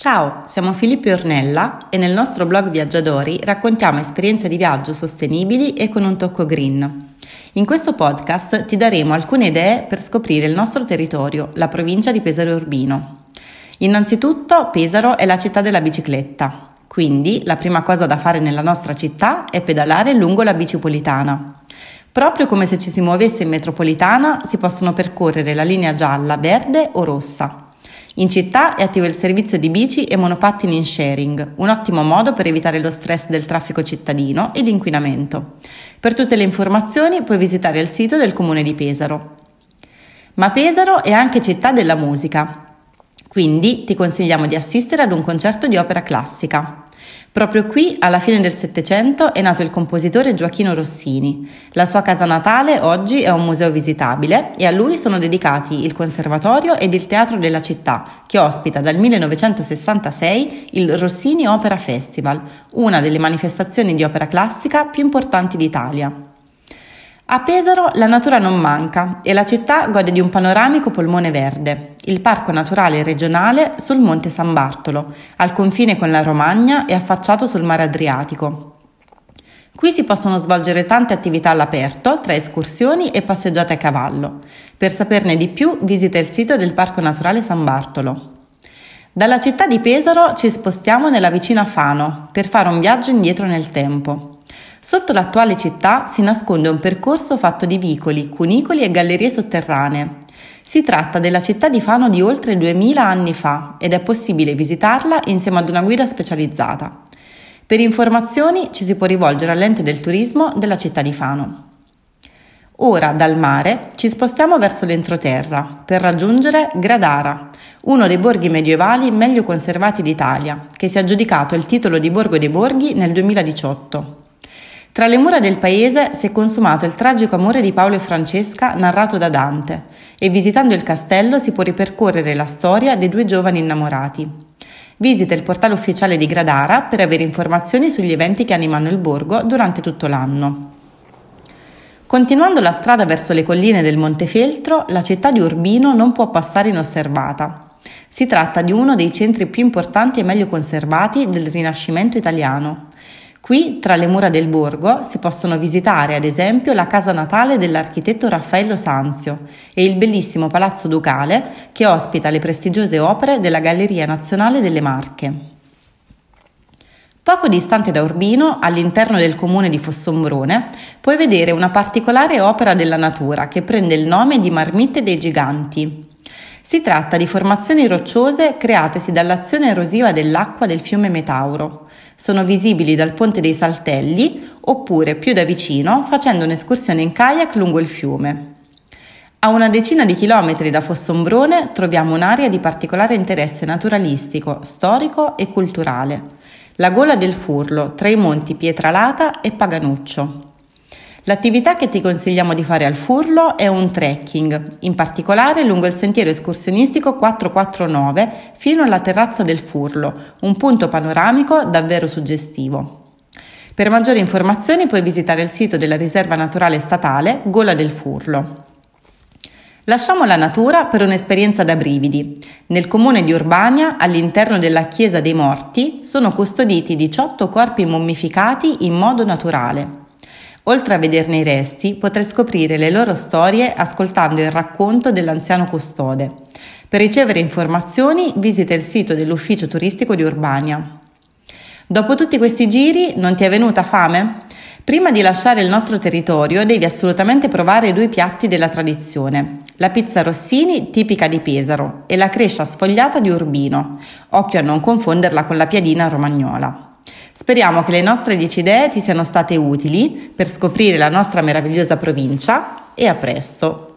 Ciao, siamo Filippo Ornella e nel nostro blog Viaggiatori raccontiamo esperienze di viaggio sostenibili e con un tocco green. In questo podcast ti daremo alcune idee per scoprire il nostro territorio, la provincia di Pesaro Urbino. Innanzitutto, Pesaro è la città della bicicletta, quindi la prima cosa da fare nella nostra città è pedalare lungo la bicipolitana. Proprio come se ci si muovesse in metropolitana, si possono percorrere la linea gialla, verde o rossa. In città è attivo il servizio di bici e monopattini in sharing, un ottimo modo per evitare lo stress del traffico cittadino e l'inquinamento. Per tutte le informazioni puoi visitare il sito del comune di Pesaro. Ma Pesaro è anche città della musica, quindi ti consigliamo di assistere ad un concerto di opera classica. Proprio qui, alla fine del Settecento, è nato il compositore Gioachino Rossini. La sua casa natale oggi è un museo visitabile e a lui sono dedicati il conservatorio ed il teatro della città, che ospita dal 1966 il Rossini Opera Festival, una delle manifestazioni di opera classica più importanti d'Italia. A Pesaro la natura non manca e la città gode di un panoramico polmone verde, il parco naturale regionale sul Monte San Bartolo, al confine con la Romagna e affacciato sul mare Adriatico. Qui si possono svolgere tante attività all'aperto, tra escursioni e passeggiate a cavallo. Per saperne di più visita il sito del Parco Naturale San Bartolo. Dalla città di Pesaro ci spostiamo nella vicina Fano per fare un viaggio indietro nel tempo. Sotto l'attuale città si nasconde un percorso fatto di vicoli, cunicoli e gallerie sotterranee. Si tratta della città di Fano di oltre 2000 anni fa ed è possibile visitarla insieme ad una guida specializzata. Per informazioni ci si può rivolgere all'ente del turismo della città di Fano. Ora dal mare ci spostiamo verso l'entroterra per raggiungere Gradara, uno dei borghi medievali meglio conservati d'Italia, che si è aggiudicato il titolo di Borgo dei Borghi nel 2018. Tra le mura del paese si è consumato il tragico amore di Paolo e Francesca narrato da Dante e visitando il castello si può ripercorrere la storia dei due giovani innamorati. Visita il portale ufficiale di Gradara per avere informazioni sugli eventi che animano il borgo durante tutto l'anno. Continuando la strada verso le colline del Montefeltro, la città di Urbino non può passare inosservata. Si tratta di uno dei centri più importanti e meglio conservati del Rinascimento italiano. Qui, tra le mura del borgo, si possono visitare ad esempio la casa natale dell'architetto Raffaello Sanzio e il bellissimo Palazzo Ducale che ospita le prestigiose opere della Galleria Nazionale delle Marche. Poco distante da Urbino, all'interno del comune di Fossombrone, puoi vedere una particolare opera della natura che prende il nome di Marmitte dei Giganti. Si tratta di formazioni rocciose createsi dall'azione erosiva dell'acqua del fiume Metauro sono visibili dal Ponte dei Saltelli oppure più da vicino facendo un'escursione in kayak lungo il fiume. A una decina di chilometri da Fossombrone troviamo un'area di particolare interesse naturalistico, storico e culturale, la Gola del Furlo tra i monti Pietralata e Paganuccio. L'attività che ti consigliamo di fare al Furlo è un trekking, in particolare lungo il sentiero escursionistico 449 fino alla terrazza del Furlo, un punto panoramico davvero suggestivo. Per maggiori informazioni puoi visitare il sito della riserva naturale statale Gola del Furlo. Lasciamo la natura per un'esperienza da brividi. Nel comune di Urbania, all'interno della Chiesa dei Morti, sono custoditi 18 corpi mummificati in modo naturale. Oltre a vederne i resti, potrai scoprire le loro storie ascoltando il racconto dell'anziano custode. Per ricevere informazioni visita il sito dell'ufficio turistico di Urbania. Dopo tutti questi giri non ti è venuta fame? Prima di lasciare il nostro territorio devi assolutamente provare due piatti della tradizione, la pizza Rossini tipica di Pesaro e la crescia sfogliata di Urbino, occhio a non confonderla con la piadina romagnola. Speriamo che le nostre 10 idee ti siano state utili per scoprire la nostra meravigliosa provincia e a presto!